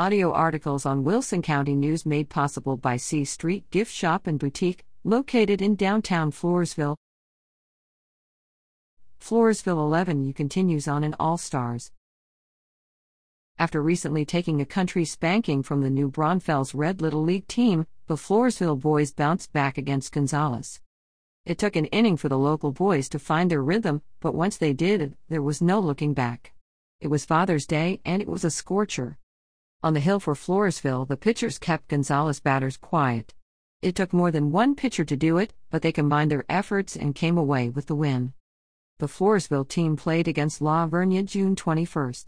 Audio articles on Wilson County News made possible by C Street Gift Shop and Boutique, located in downtown Floresville. Floresville 11 U continues on in All Stars. After recently taking a country spanking from the New Braunfels Red Little League team, the Floresville boys bounced back against Gonzales. It took an inning for the local boys to find their rhythm, but once they did, there was no looking back. It was Father's Day, and it was a scorcher. On the hill for Floresville, the pitchers kept Gonzales batters quiet. It took more than one pitcher to do it, but they combined their efforts and came away with the win. The Floresville team played against La Vernia June 21st.